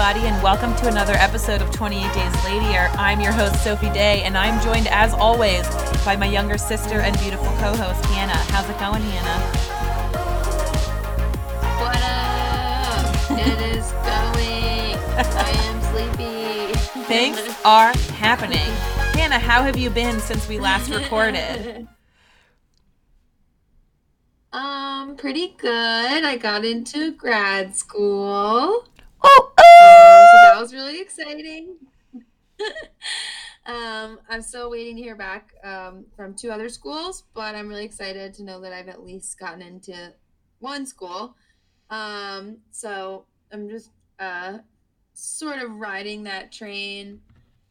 Everybody, and welcome to another episode of 28 Days Later. I'm your host, Sophie Day, and I'm joined, as always, by my younger sister and beautiful co host, Hannah. How's it going, Hannah? What up? it is going. I am sleepy. Things are happening. Hannah, how have you been since we last recorded? Um, pretty good. I got into grad school. Oh, that was really exciting. um, I'm still waiting to hear back um, from two other schools, but I'm really excited to know that I've at least gotten into one school. Um, so I'm just uh, sort of riding that train.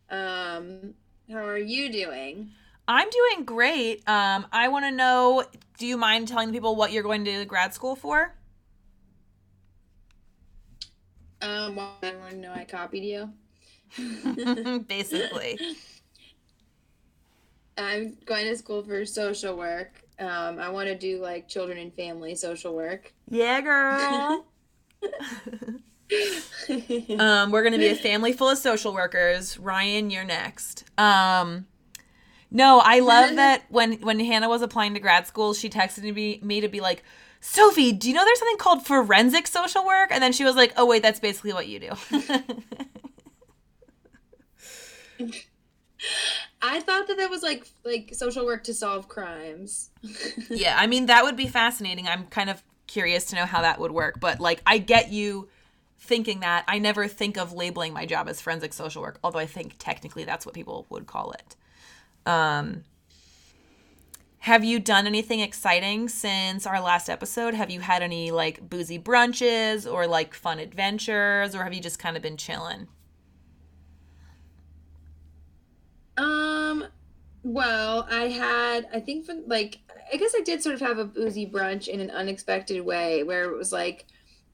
Um, how are you doing? I'm doing great. Um, I want to know do you mind telling people what you're going to grad school for? Um, well, I want to know I copied you. Basically. I'm going to school for social work. Um, I want to do like children and family social work. Yeah, girl. um, we're gonna be a family full of social workers. Ryan, you're next. Um, no, I love that when when Hannah was applying to grad school, she texted me me to be like, Sophie, do you know there's something called forensic social work? And then she was like, Oh wait, that's basically what you do. I thought that that was like like social work to solve crimes. yeah, I mean that would be fascinating. I'm kind of curious to know how that would work, but like I get you thinking that. I never think of labeling my job as forensic social work, although I think technically that's what people would call it. Um have you done anything exciting since our last episode? Have you had any like boozy brunches or like fun adventures or have you just kind of been chilling? Um, well, I had I think from like I guess I did sort of have a boozy brunch in an unexpected way where it was like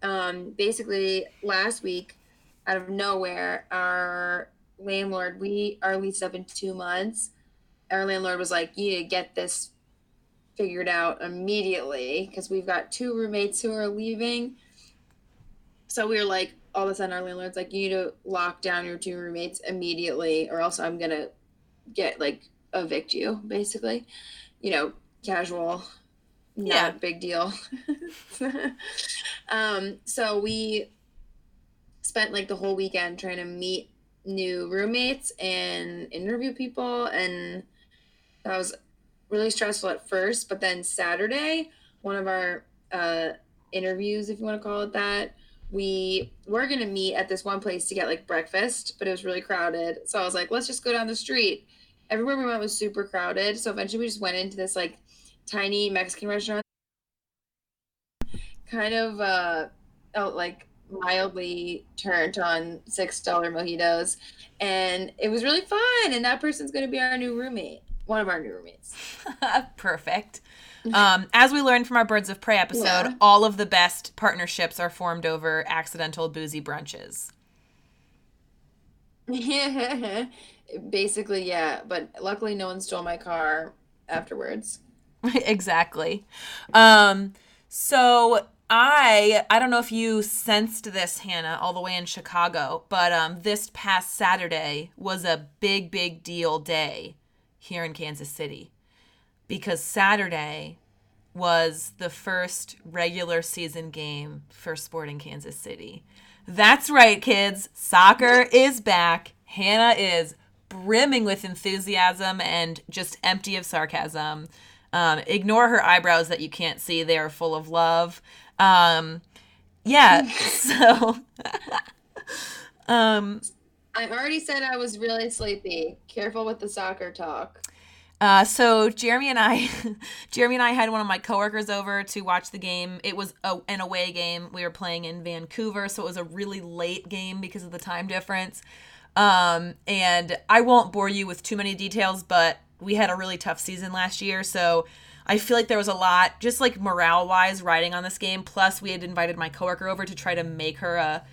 um basically last week out of nowhere our landlord we are leased up in 2 months. Our landlord was like, "You get this figured out immediately because we've got two roommates who are leaving." So we were like all of a sudden our landlord's like, "You need to lock down your two roommates immediately or else I'm going to get like evict you basically you know casual not Yeah. big deal um so we spent like the whole weekend trying to meet new roommates and interview people and that was really stressful at first but then saturday one of our uh interviews if you want to call it that we were going to meet at this one place to get like breakfast, but it was really crowded. So I was like, let's just go down the street. Everywhere we went was super crowded. So eventually we just went into this like tiny Mexican restaurant, kind of uh, oh, like mildly turned on $6 mojitos. And it was really fun. And that person's going to be our new roommate, one of our new roommates. Perfect. Um, as we learned from our Birds of Prey episode, Yeah. all of the best partnerships are formed over accidental boozy brunches. Basically, yeah. But luckily, no one stole my car afterwards. exactly. Um, so I I don't know if you sensed this, Hannah, all the way in Chicago, but um, this past Saturday was a big, big deal day here in Kansas City because Saturday was the first regular season game for Sporting Kansas City. That's right, kids. Soccer is back. Hannah is brimming with enthusiasm and just empty of sarcasm. Um, ignore her eyebrows that you can't see; they are full of love. Um, yeah. So, um, I already said I was really sleepy. Careful with the soccer talk. Uh, so Jeremy and I, Jeremy and I had one of my coworkers over to watch the game. It was a, an away game. We were playing in Vancouver, so it was a really late game because of the time difference. Um, and I won't bore you with too many details, but we had a really tough season last year, so I feel like there was a lot, just like morale wise, riding on this game. Plus, we had invited my coworker over to try to make her a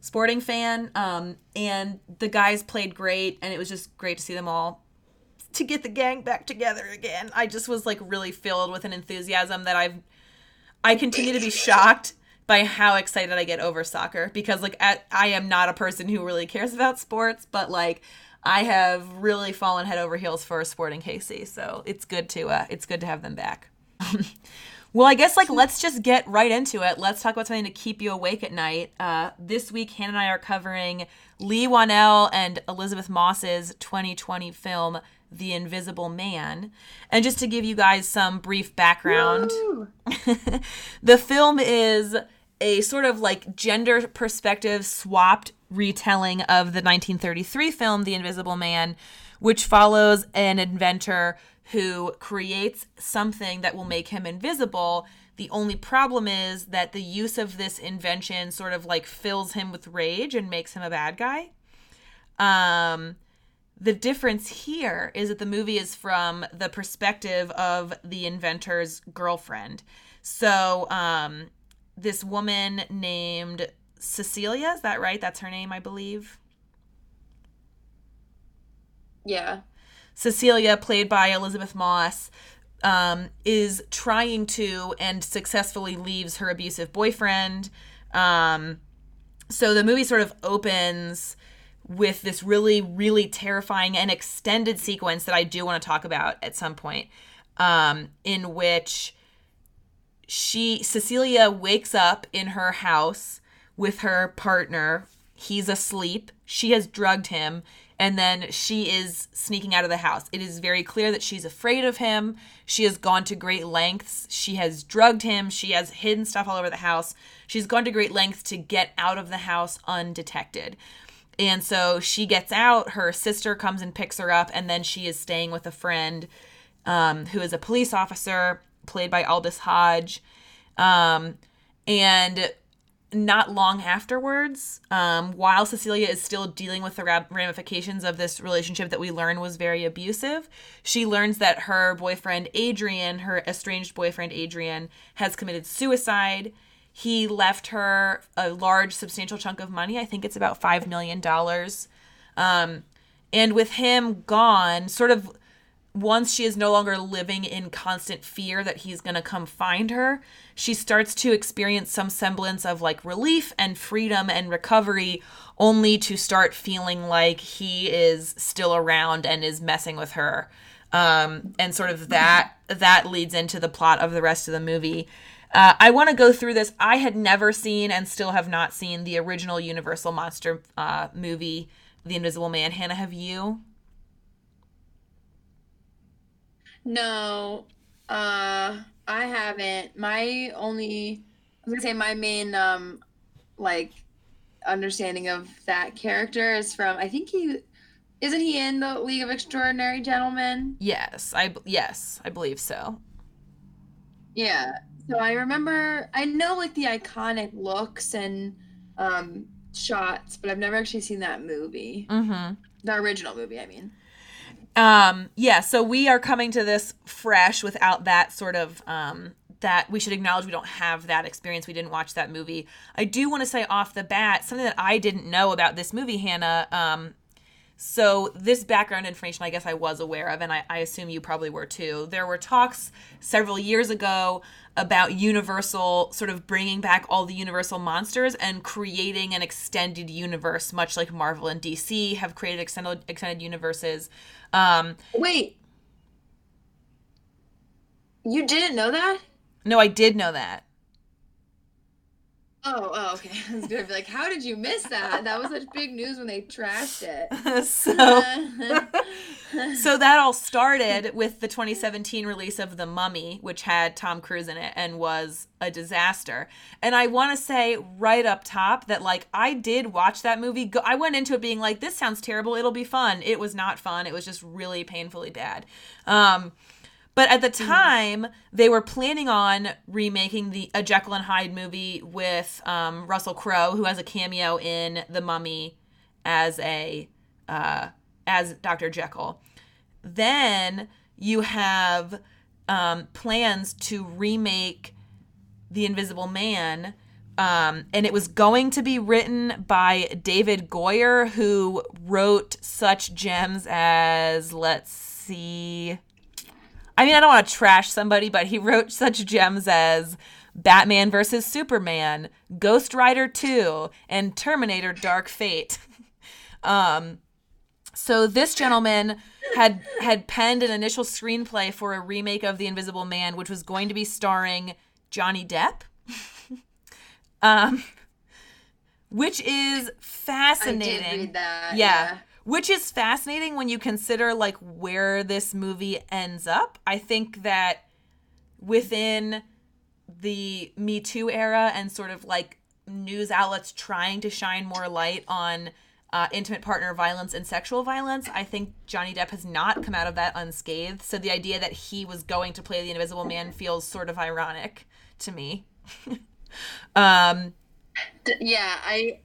sporting fan. Um, and the guys played great, and it was just great to see them all to get the gang back together again. I just was like really filled with an enthusiasm that I've I continue to be shocked by how excited I get over soccer because like at, I am not a person who really cares about sports, but like I have really fallen head over heels for Sporting KC, so it's good to uh, it's good to have them back. well, I guess like let's just get right into it. Let's talk about something to keep you awake at night. Uh, this week, Hannah and I are covering Leigh Whannell and Elisabeth Moss's 2020 film The Invisible Man. And just to give you guys some brief background, the film is a sort of like gender perspective swapped retelling of the 1933 film The Invisible Man, which follows an inventor who creates something that will make him invisible. The only problem is that the use of this invention sort of like fills him with rage and makes him a bad guy. Um, the difference here is that the movie is from the perspective of the inventor's girlfriend. So, um, this woman named Cecilia, is that right? That's her name, I believe. Yeah. Cecilia, played by Elisabeth Moss, um, is trying to and successfully leaves her abusive boyfriend. Um, so the movie sort of opens with this really, really terrifying and extended sequence that I do want to talk about at some point, um, in which she Cecilia wakes up in her house with her partner. He's asleep. She has drugged him and then she is sneaking out of the house. It is very clear that she's afraid of him. She has gone to great lengths. She has drugged him. She has hidden stuff all over the house. She's gone to great lengths to get out of the house undetected. And so she gets out. Her sister comes and picks her up, and then she is staying with a friend um, who is a police officer, played by Aldis Hodge. Um, and not long afterwards, um, while Cecilia is still dealing with the ramifications of this relationship that we learn was very abusive, she learns that her boyfriend Adrian, her estranged boyfriend Adrian, has committed suicide. He left her a large, substantial chunk of money. I think it's about $5 million. Um, and with him gone, sort of once she is no longer living in constant fear that he's going to come find her, she starts to experience some semblance of like relief and freedom and recovery, only to start feeling like he is still around and is messing with her. Um, and sort of that that leads into the plot of the rest of the movie. Uh, I want to go through this. I had never seen and still have not seen the original Universal monster uh, movie, The Invisible Man. Hannah, have you? No, uh, I haven't. My only, I'm gonna say my main, um, like, understanding of that character is from. I think he, isn't he in the League of Extraordinary Gentlemen? Yes, I yes, I believe so. Yeah. So I remember. I know like the iconic looks and um shots, but I've never actually seen that movie. Mm-hmm. The original movie, I mean. Um, yeah, so we are coming to this fresh without that sort of um that we should acknowledge we don't have that experience. We didn't watch that movie. I do want to say off the bat something that I didn't know about this movie, Hannah. Um, so this background information, I guess I was aware of, and I, I, assume you probably were too. There were talks several years ago about Universal sort of bringing back all the Universal monsters and creating an extended universe, much like Marvel and DC have created extended extended universes. Um, Wait, you didn't know that? No, I did know that. Oh, oh, okay. That's good. Be like, how did you miss that? That was such big news when they trashed it. so, so that all started with the 2017 release of The Mummy, which had Tom Cruise in it and was a disaster. And I want to say right up top that like I did watch that movie. Go- I went into it being like, this sounds terrible. It'll be fun. It was not fun. It was just really painfully bad. Um, but at the mm. time, mm. they were planning on remaking the a Jekyll and Hyde movie with um, Russell Crowe, who has a cameo in The Mummy as a uh, as Dr. Jekyll. Then you have um, plans to remake The Invisible Man. Um, and it was going to be written by David Goyer, who wrote such gems as, let's see, I mean, I don't want to trash somebody, but he wrote such gems as Batman versus Superman, Ghost Rider 2, and Terminator Dark Fate. um, so this gentleman had had penned an initial screenplay for a remake of The Invisible Man, which was going to be starring Johnny Depp. um, which is fascinating. That, yeah. yeah. Which is fascinating when you consider like where this movie ends up. I think that within the Me Too era and sort of like news outlets trying to shine more light on uh, intimate partner violence and sexual violence, I think Johnny Depp has not come out of that unscathed. So the idea that he was going to play the Invisible Man feels sort of ironic to me. um, yeah, I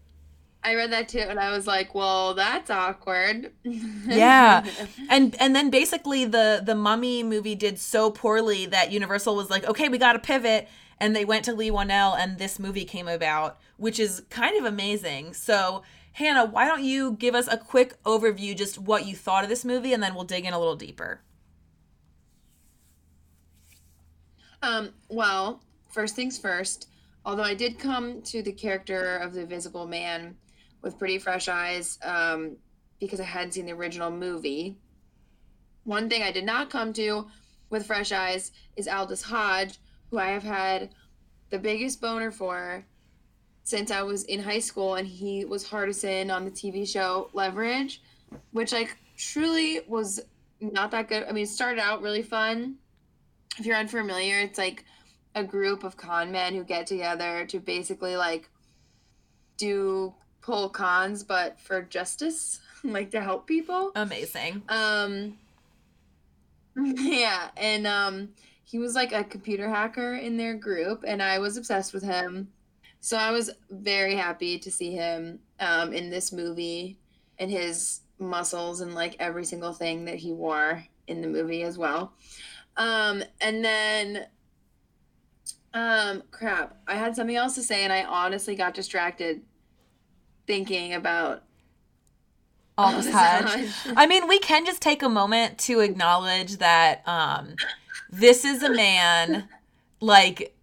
I read that too, and I was like, "Well, that's awkward." yeah, and and then basically the the Mummy movie did so poorly that Universal was like, "Okay, we got to pivot," and they went to Leigh Whannell, and this movie came about, which is kind of amazing. So. Hannah, why don't you give us a quick overview, just what you thought of this movie, and then we'll dig in a little deeper. Um, well, first things first, although I did come to the character of the Invisible Man with pretty fresh eyes um, because I hadn't seen the original movie. One thing I did not come to with fresh eyes is Aldis Hodge, who I have had the biggest boner for since I was in high school, and he was Hardison on the TV show Leverage, which like truly was not that good. I mean, it started out really fun. If you're unfamiliar, it's like a group of con men who get together to basically like do pull cons but for justice like to help people. Amazing. Um yeah and um he was like a computer hacker in their group and i was obsessed with him. So i was very happy to see him um in this movie and his muscles and like every single thing that he wore in the movie as well. Um and then um, crap. I had something else to say and I honestly got distracted thinking about Aldis Hodge. I mean, we can just take a moment to acknowledge that um, this is a man, like,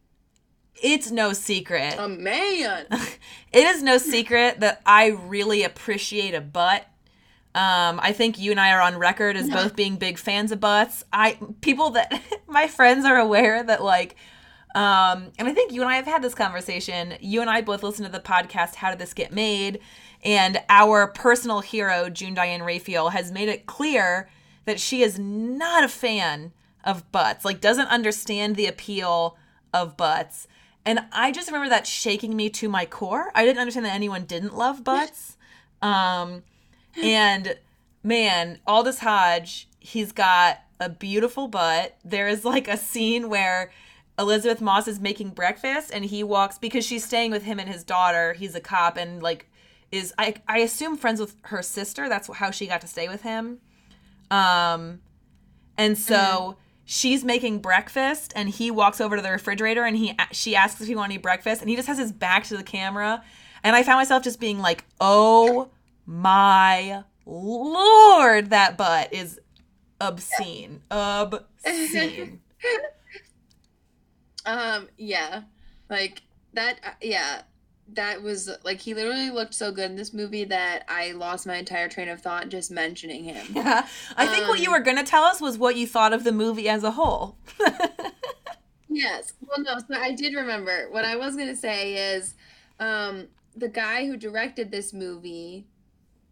it's no secret. A man. it is no secret that I really appreciate a butt. Um, I think you and I are on record as both being big fans of butts. I people that my friends are aware that like um, and I think you and I have had this conversation. You and I both listened to the podcast, How Did This Get Made? And our personal hero, June Diane Raphael, has made it clear that she is not a fan of butts, like, doesn't understand the appeal of butts. And I just remember that shaking me to my core. I didn't understand that anyone didn't love butts. Um, and man, Aldis Hodge, he's got a beautiful butt. There is like a scene where Elisabeth Moss is making breakfast and he walks because she's staying with him and his daughter. He's a cop and like is I I assume friends with her sister. That's how she got to stay with him. Um and so mm-hmm. she's making breakfast and he walks over to the refrigerator and he she asks if he want any breakfast and he just has his back to the camera and I found myself just being like, "Oh my lord, that butt is obscene. Obscene." Um, yeah. Like that uh, yeah. That was like he literally looked so good in this movie that I lost my entire train of thought just mentioning him. Yeah. I think um, what you um, were going to tell us was what you thought of the movie as a whole. yes. Well, no, so I did remember. What I was going to say is um the guy who directed this movie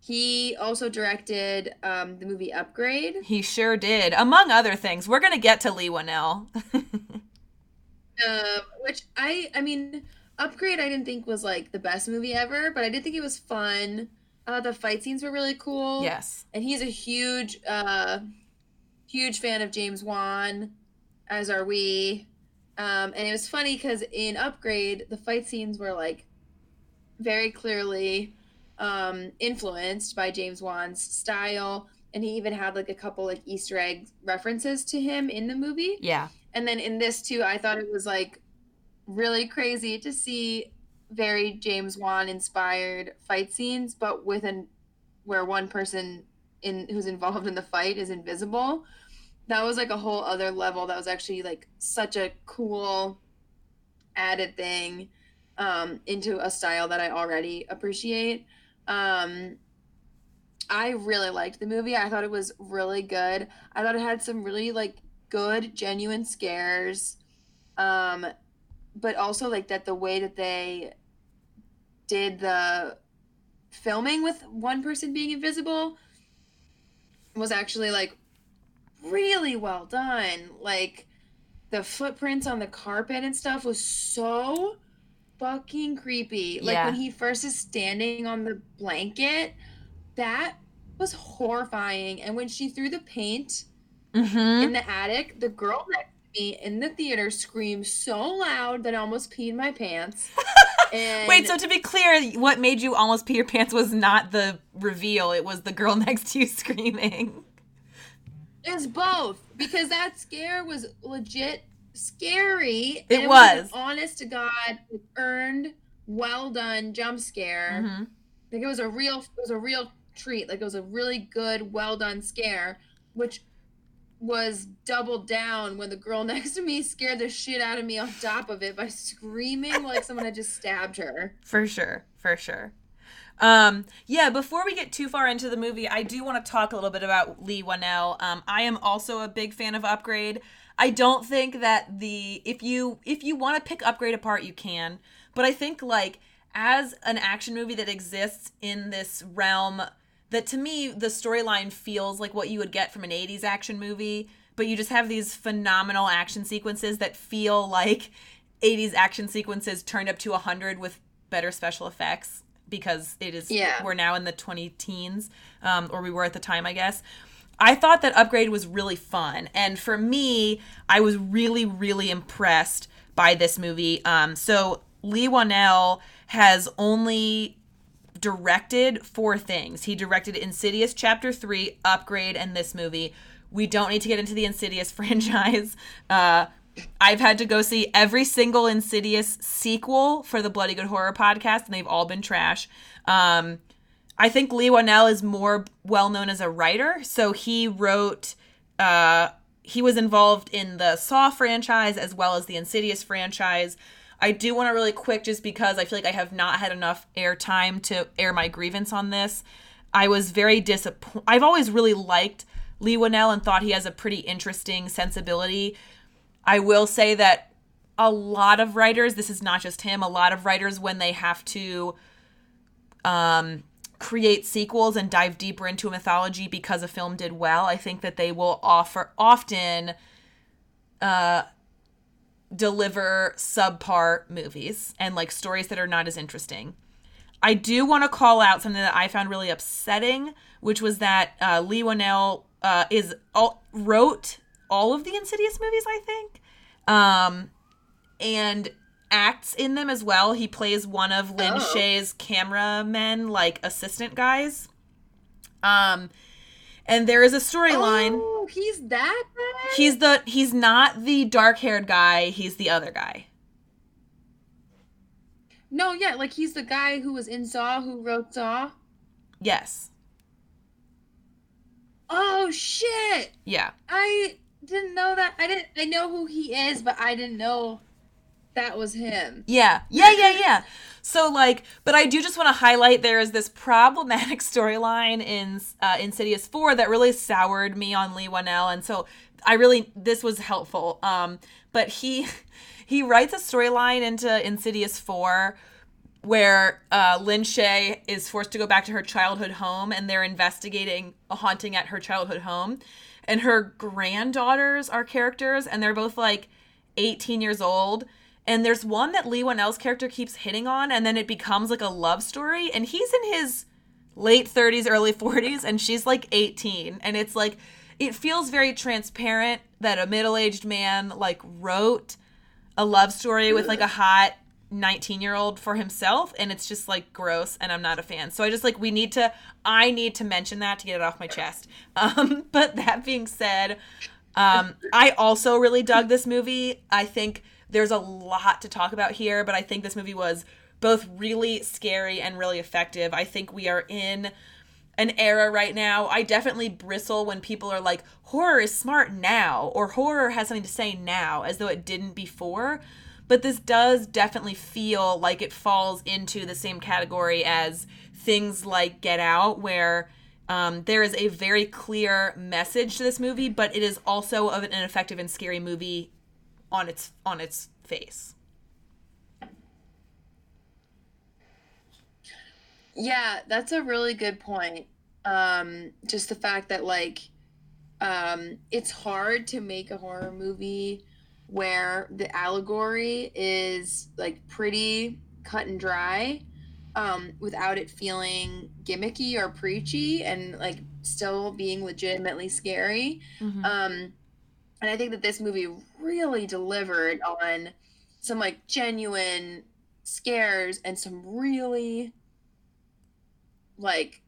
he also directed um, the movie Upgrade. He sure did, among other things. We're gonna get to Leigh Whannell. Um, which I, I mean, Upgrade I didn't think was like the best movie ever, but I did think it was fun. Uh, the fight scenes were really cool. Yes. And he's a huge, uh, huge fan of James Wan, as are we. Um, and it was funny because in Upgrade, the fight scenes were like very clearly um, influenced by James Wan's style. And he even had like a couple like Easter egg references to him in the movie. Yeah. And then in this too, I thought it was like really crazy to see very James Wan inspired fight scenes, but with an where one person in who's involved in the fight is invisible. That was like a whole other level. That was actually like such a cool added thing um, into a style that I already appreciate. Um, I really liked the movie. I thought it was really good. I thought it had some really like good, genuine scares. Um, but also like that the way that they did the filming with one person being invisible was actually like really well done. Like the footprints on the carpet and stuff was so fucking creepy. Like Yeah. when he first is standing on the blanket, that was horrifying. And when she threw the paint Mm-hmm. in the attic, the girl next to me in the theater screamed so loud that I almost peed my pants. And Wait, so to be clear, what made you almost pee your pants was not the reveal; it was the girl next to you screaming. It's both because that scare was legit scary. It and was. honest to God, earned, well done jump scare. Mhm. Like it was a real, it was a real treat. Like it was a really good, well done scare, which was doubled down when the girl next to me scared the shit out of me on top of it by screaming like someone had just stabbed her. For sure, for sure. Um, yeah, before we get too far into the movie, I do want to talk a little bit about Leigh Whannell. Um, I am also a big fan of Upgrade. I don't think that the if you if you want to pick Upgrade apart, you can. But I think like as an action movie that exists in this realm that to me the storyline feels like what you would get from an 80s action movie, but you just have these phenomenal action sequences that feel like 80s action sequences turned up to 100 with better special effects because it is Yeah. we're now in the 20 teens um, or we were at the time i guess i thought that upgrade was really fun and for me i was really really impressed by this movie um, so leigh whannell has only directed four things he directed insidious chapter 3 upgrade and this movie we don't need to get into the insidious franchise uh, I've had to go see every single Insidious sequel for the Bloody Good Horror podcast, and they've all been trash. Um, I think Leigh Whannell is more well known as a writer, so he wrote. Uh, he was involved in the Saw franchise as well as the Insidious franchise. I do want to really quick, just because I feel like I have not had enough airtime to air my grievance on this. I was very disappointed. I've always really liked Leigh Whannell and thought he has a pretty interesting sensibility. I will say that a lot of writers, this is not just him, a lot of writers, when they have to um, create sequels and dive deeper into a mythology because a film did well, I think that they will offer often uh, deliver subpar movies and like stories that are not as interesting. I do want to call out something that I found really upsetting, which was that uh, Leigh Whannell uh, is all, wrote all of the Insidious movies, I think, um, and acts in them as well. He plays one of Lin Oh. Shaye's cameramen, like assistant guys. Um, and there is a storyline. Oh, he's that bad? He's the he's not the dark haired guy. He's the other guy. no, yeah, like he's the guy who was in Saw, who wrote Saw. Yes. Oh shit! Yeah. I didn't know that. I didn't. I know who he is, but I didn't know that was him. Yeah. Yeah, yeah, yeah. So like, but I do just want to highlight there is this problematic storyline in uh, Insidious 4 that really soured me on Leigh Whannell and so I really this was helpful. Um but he he writes a storyline into Insidious 4 where uh, Lin Shaye is forced to go back to her childhood home and they're investigating a haunting at her childhood home. And her granddaughters are characters and they're both like 18 years old. And there's one that Leigh Whannell's character keeps hitting on, and then it becomes like a love story. And he's in his late 30s, early 40s, and she's like 18. And it's like, it feels very transparent that a middle aged man like wrote a love story with like a hot 19 year old for himself and it's just like gross and i'm not a fan so i just like we need to i need to mention that to get it off my chest um but that being said um i also really dug this movie i think there's a lot to talk about here but i think this movie was both really scary and really effective i think we are in an era right now. I definitely bristle when people are like, horror is smart now, or horror has something to say now, as though it didn't before. but this does definitely feel like it falls into the same category as things like Get Out, where um, there is a very clear message to this movie, but it is also an effective and scary movie on its on its face. Yeah, that's a really good point. Um, just the fact that like um, it's hard to make a horror movie where the allegory is like pretty cut and dry um, without it feeling gimmicky or preachy and like still being legitimately scary. Mm-hmm. Um, and I think that this movie really delivered on some like genuine scares and some really like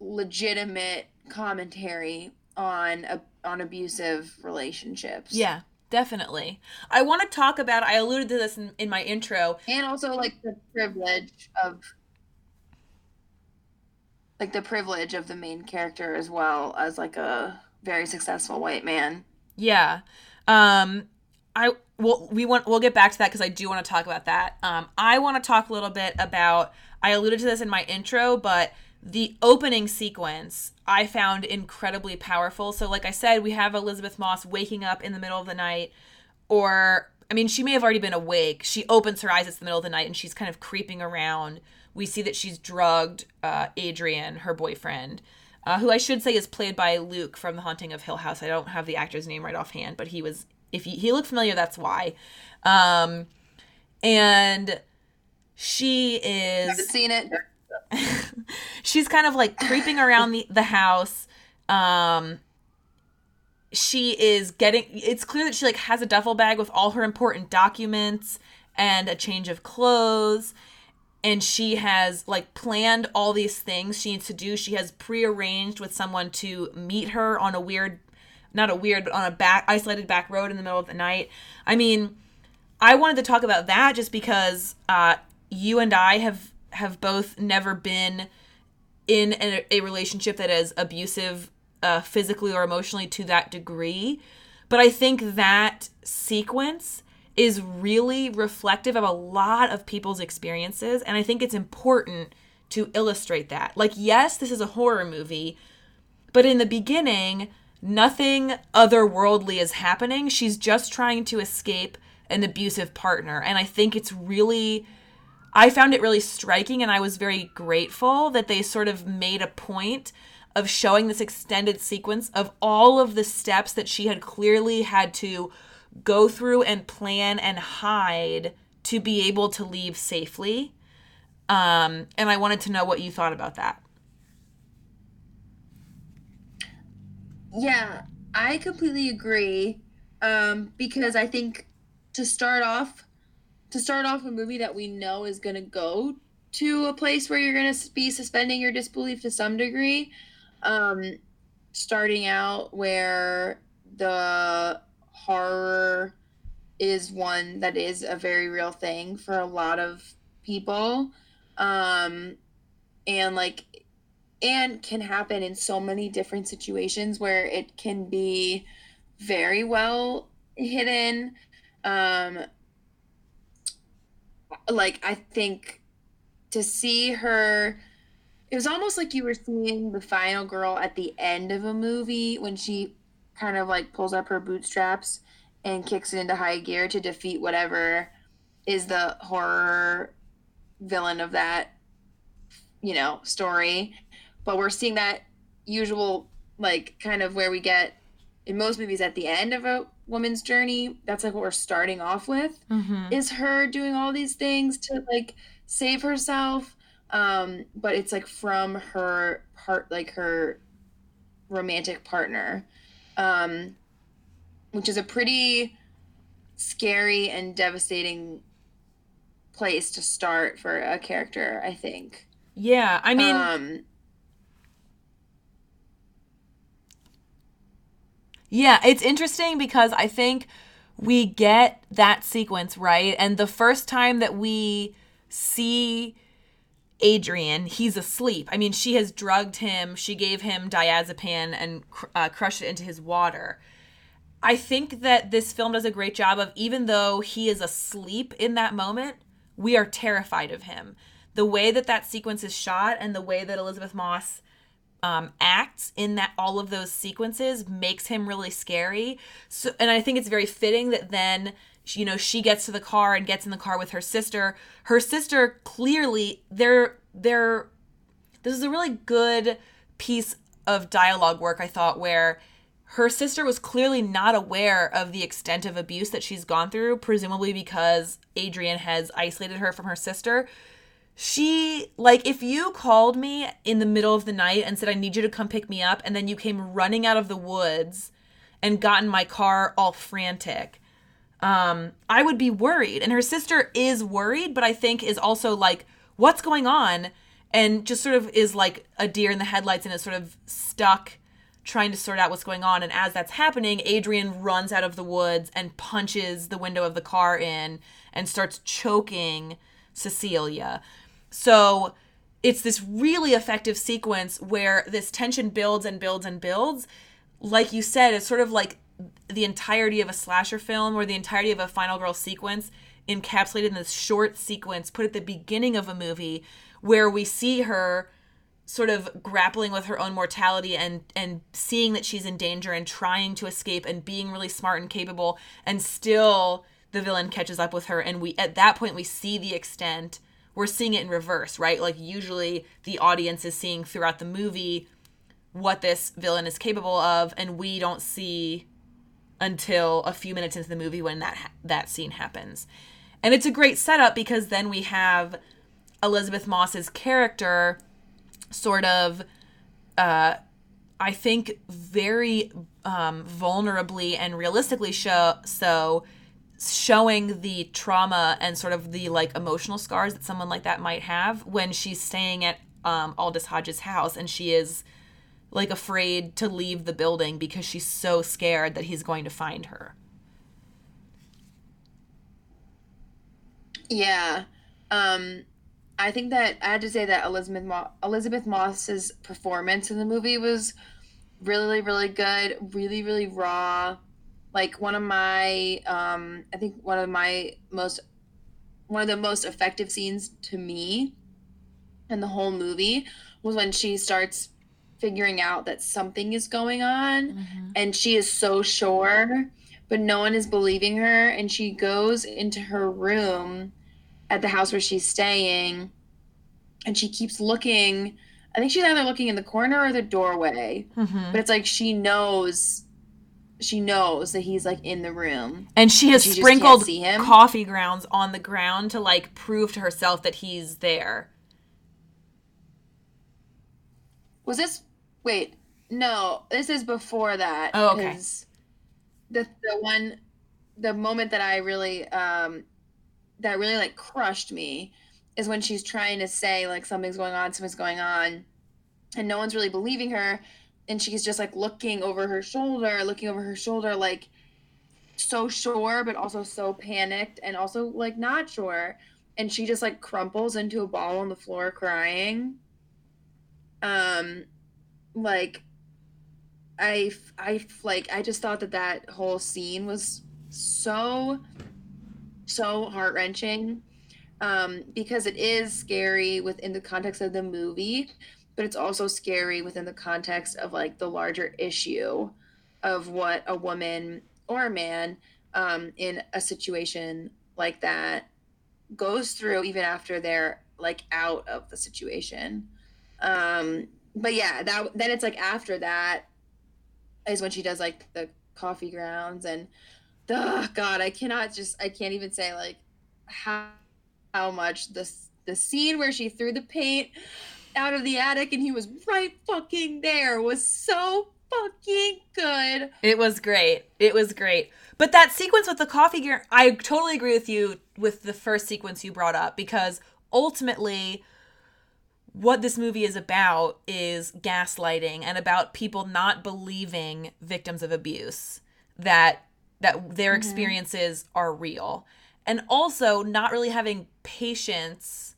legitimate commentary on a, on abusive relationships. Yeah, definitely. I want to talk about I alluded to this in, in my intro and also like the privilege of like the privilege of the main character as well as like a very successful white man. Yeah. Um I well we want we'll get back to that cuz I do want to talk about that. Um I want to talk a little bit about I alluded to this in my intro, but the opening sequence I found incredibly powerful. So, like I said, we have Elisabeth Moss waking up in the middle of the night, or I mean, she may have already been awake. She opens her eyes, it's the middle of the night, and she's kind of creeping around. We see that she's drugged uh, Adrian, her boyfriend, uh, who I should say is played by Luke from The Haunting of Hill House. I don't have the actor's name right offhand, but he was, if he, he looked familiar, that's why. Um, and she is. Haven't seen it. she's kind of like creeping around the, the house. Um, she is getting it's clear that she like has a duffel bag with all her important documents and a change of clothes and she has like planned all these things she needs to do she has prearranged with someone to meet her on a weird not a weird but on a back isolated back road in the middle of the night i mean i wanted to talk about that just because uh you and i have have both never been in a, a relationship that is abusive uh, physically or emotionally to that degree. But I think that sequence is really reflective of a lot of people's experiences. And I think it's important to illustrate that. Like, yes, this is a horror movie, but in the beginning, nothing otherworldly is happening. She's just trying to escape an abusive partner. And I think it's really I found it really striking and I was very grateful that they sort of made a point of showing this extended sequence of all of the steps that she had clearly had to go through and plan and hide to be able to leave safely. Um, and I wanted to know what you thought about that. Yeah, I completely agree. Um, because I think to start off, to start off a movie that we know is going to go to a place where you're going to be suspending your disbelief to some degree um starting out where the horror is one that is a very real thing for a lot of people. Um and like and can happen in so many different situations where it can be very well hidden. Um like I think to see her it was almost like you were seeing the final girl at the end of a movie when she kind of like pulls up her bootstraps and kicks it into high gear to defeat whatever is the horror villain of that you know story. But we're seeing that usual like kind of where we get in most movies at the end of a woman's journey that's like what we're starting off with mm-hmm. is her doing all these things to like save herself. Um but it's like from her part like her romantic partner um which is a pretty scary and devastating place to start for a character i think yeah i mean um Yeah, it's interesting because I think we get that sequence right. And the first time that we see Adrian, he's asleep. I mean, she has drugged him, she gave him diazepam and uh, crushed it into his water. I think that this film does a great job of even though he is asleep in that moment, we are terrified of him. The way that that sequence is shot and the way that Elisabeth Moss um, acts in that all of those sequences makes him really scary. So, and I think it's very fitting that then you know she gets to the car and gets in the car with her sister. Her sister clearly they're they're this is a really good piece of dialogue work I thought where her sister was clearly not aware of the extent of abuse that she's gone through, presumably because Adrian has isolated her from her sister. She, like, if you called me in the middle of the night and said, I need you to come pick me up, and then you came running out of the woods and got in my car all frantic, um, I would be worried. And her sister is worried, but I think is also like, what's going on? And just sort of is like a deer in the headlights and is sort of stuck trying to sort out what's going on. And as that's happening, Adrian runs out of the woods and punches the window of the car in and starts choking Cecilia. So it's this really effective sequence where this tension builds and builds and builds. Like you said, it's sort of like the entirety of a slasher film or the entirety of a final girl sequence encapsulated in this short sequence put at the beginning of a movie where we see her sort of grappling with her own mortality and and seeing that she's in danger and trying to escape and being really smart and capable and still the villain catches up with her. And we at that point we see the extent. We're seeing it in reverse right? Like usually the audience is seeing throughout the movie what this villain is capable of and we don't see until a few minutes into the movie when that that scene happens. And it's a great setup because then we have Elisabeth Moss's character sort of uh I think very um vulnerably and realistically show so showing the trauma and sort of the like emotional scars that someone like that might have when she's staying at um Aldis Hodge's house and she is like afraid to leave the building because she's so scared that he's going to find her. Yeah. Um I think that I had to say that Elizabeth Mo- Elisabeth Moss's performance in the movie was really really good, really really raw. Like one of my um I think one of my most one of the most effective scenes to me in the whole movie was when she starts figuring out that something is going on mm-hmm. and she is so sure but no one is believing her and she goes into her room at the house where she's staying and she keeps looking i think she's either looking in the corner or the doorway mm-hmm. but it's like she knows she knows that he's like in the room and she has she sprinkled coffee grounds on the ground to like prove to herself that he's there was this wait no this is before that oh okay the the one the moment that i really um that really like crushed me is when she's trying to say like something's going on, something's going on, and no one's really believing her, and she's just like looking over her shoulder, looking over her shoulder, like so sure, but also so panicked, and also like not sure, and she just like crumples into a ball on the floor crying. Um, like I I like I just thought that that whole scene was so so heart wrenching um, because it is scary within the context of the movie, but it's also scary within the context of like the larger issue of what a woman or a man um, in a situation like that goes through even after they're like out of the situation. Um, but yeah, that then it's like after that is when she does like the coffee grounds and oh god i cannot just i can't even say like how how much this the scene where she threw the paint out of the attic and he was right fucking there was so fucking good. It was great. It was great. But that sequence with the coffee gear, I totally agree with you with the first sequence you brought up because ultimately what this movie is about is gaslighting and about people not believing victims of abuse that that their mm-hmm. experiences are real and also not really having patience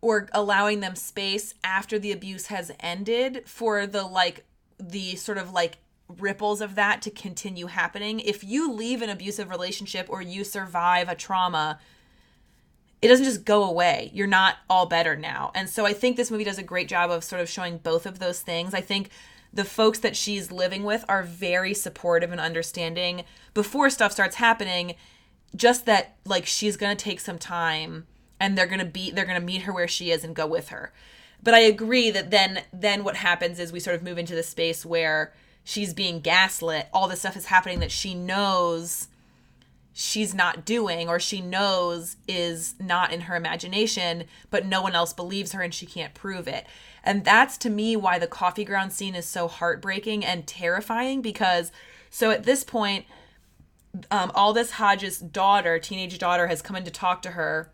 or allowing them space after the abuse has ended for the like the sort of like ripples of that to continue happening. If you leave an abusive relationship or you survive a trauma, it doesn't just go away. You're not all better now. And so I think this movie does a great job of sort of showing both of those things. I think the folks that she's living with are very supportive and understanding before stuff starts happening just that like she's going to take some time and they're going to be they're going to meet her where she is and go with her but i agree that then then what happens is we sort of move into the space where she's being gaslit all this stuff is happening that she knows she's not doing or she knows is not in her imagination but no one else believes her and she can't prove it and that's to me why the coffee ground scene is so heartbreaking and terrifying because so at this point um, Aldis Hodge's daughter, teenage daughter, has come in to talk to her,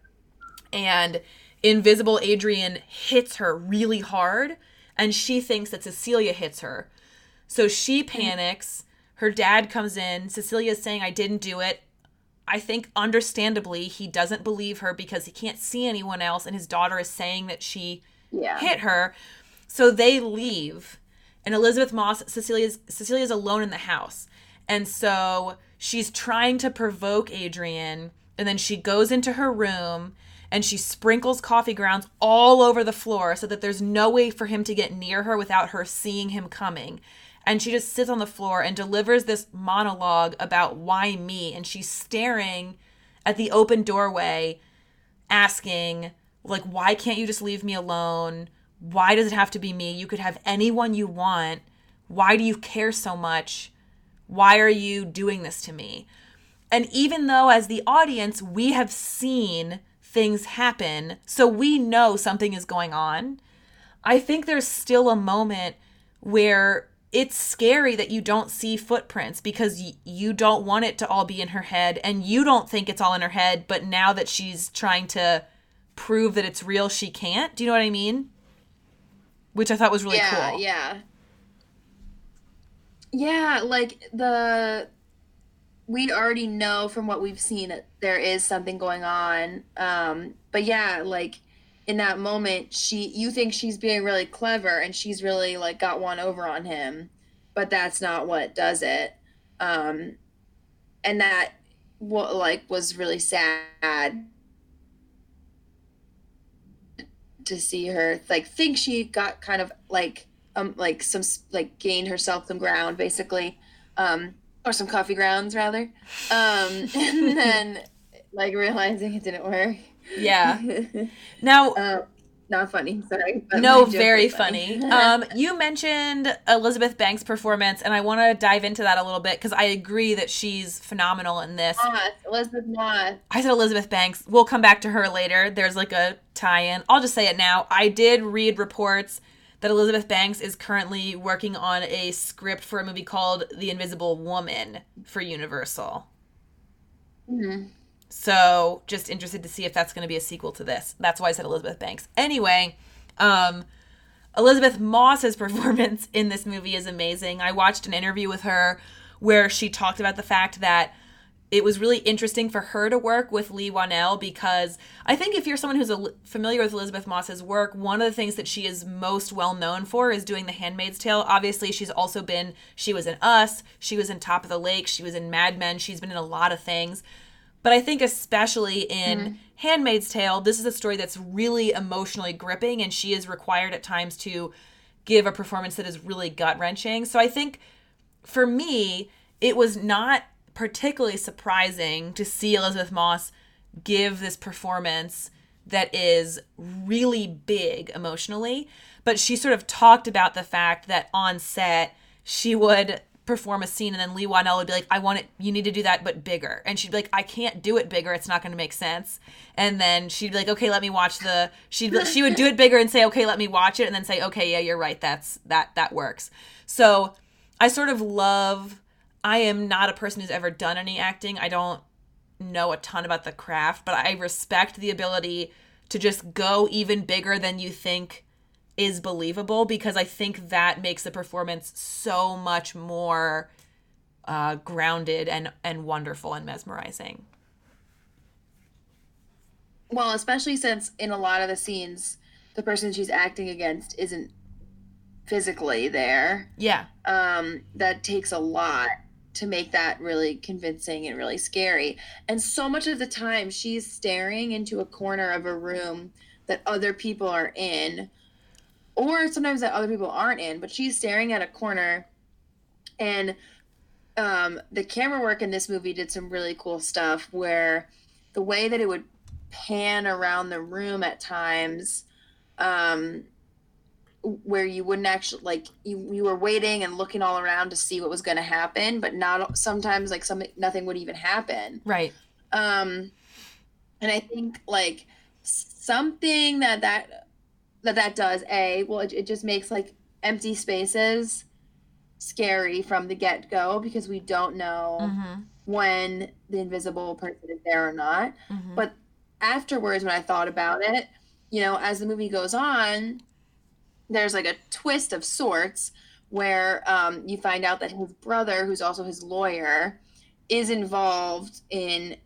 and Invisible Adrian hits her really hard, and she thinks that Cecilia hits her. So she panics. Her dad comes in. Cecilia's saying, I didn't do it. I think understandably he doesn't believe her because he can't see anyone else, and his daughter is saying that she yeah. hit her. So they leave, and Elisabeth Moss, Cecilia's Cecilia's alone in the house, and so she's trying to provoke Adrian, and then she goes into her room and she sprinkles coffee grounds all over the floor so that there's no way for him to get near her without her seeing him coming. And she just sits on the floor and delivers this monologue about why me. And she's staring at the open doorway, asking, like, why can't you just leave me alone? Why does it have to be me? You could have anyone you want. Why do you care so much? Why are you doing this to me? And even though, as the audience, we have seen things happen, so we know something is going on, I think there's still a moment where it's scary that you don't see footprints because y- you don't want it to all be in her head and you don't think it's all in her head, but now that she's trying to prove that it's real, she can't. Do you know what I mean? Which I thought was really yeah, cool. Yeah. Yeah, like the we already know from what we've seen that there is something going on. Um, but yeah, like in that moment, she you think she's being really clever and she's really like got one over on him, but that's not what does it. Um, and that what like was really sad to see her like think she got kind of like um like some like gained herself some ground basically um or some coffee grounds rather um and then like realizing it didn't work. Yeah. Now uh, not funny sorry no very funny, funny. um you mentioned elizabeth banks performance and i want to dive into that a little bit because i agree that she's phenomenal in this. Moss, elisabeth moss i said elizabeth banks. We'll come back to her later. There's like a tie-in. I'll just say it now. I did read reports that Elizabeth Banks is currently working on a script for a movie called The Invisible Woman for Universal. Mm-hmm. So, just interested to see if that's going to be a sequel to this. That's why I said Elizabeth Banks. Anyway, um, Elisabeth Moss's performance in this movie is amazing. I watched an interview with her where she talked about the fact that it was really interesting for her to work with Leigh Whannell because I think if you're someone who's familiar with Elisabeth Moss's work, one of the things that she is most well known for is doing The Handmaid's Tale. Obviously, she's also been, she was in Us, she was in Top of the Lake, she was in Mad Men, she's been in a lot of things. But I think especially in mm. Handmaid's Tale, this is a story that's really emotionally gripping and she is required at times to give a performance that is really gut wrenching. So I think for me, it was not particularly surprising to see Elisabeth Moss give this performance that is really big emotionally. But she sort of talked about the fact that on set, she would perform a scene and then Leigh Whannell would be like, I want it, you need to do that, but bigger. And she'd be like, I can't do it bigger. It's not going to make sense. And then she'd be like, okay, let me watch the, she'd, she would do it bigger and say, okay, let me watch it. And then say, okay, yeah, you're right. That's, that, that works. So I sort of love I am not a person who's ever done any acting. I don't know a ton about the craft, but I respect the ability to just go even bigger than you think is believable because I think that makes the performance so much more uh, grounded and and wonderful and mesmerizing. Well, especially since in a lot of the scenes, the person she's acting against isn't physically there. Yeah. Um, that takes a lot to make that really convincing and really scary. And so much of the time, she's staring into a corner of a room that other people are in, or sometimes that other people aren't in, but she's staring at a corner. And um, the camera work in this movie did some really cool stuff where the way that it would pan around the room at times um, where you wouldn't actually like you you were waiting and looking all around to see what was going to happen but not sometimes like some nothing would even happen right um and i think like something that that that that does a well it, it just makes like empty spaces scary from the get-go because we don't know mm-hmm. when the invisible person is there or not Mm-hmm. but afterwards when i thought about it you know as the movie goes on there's like a twist of sorts where um, you find out that his brother, who's also his lawyer, is involved in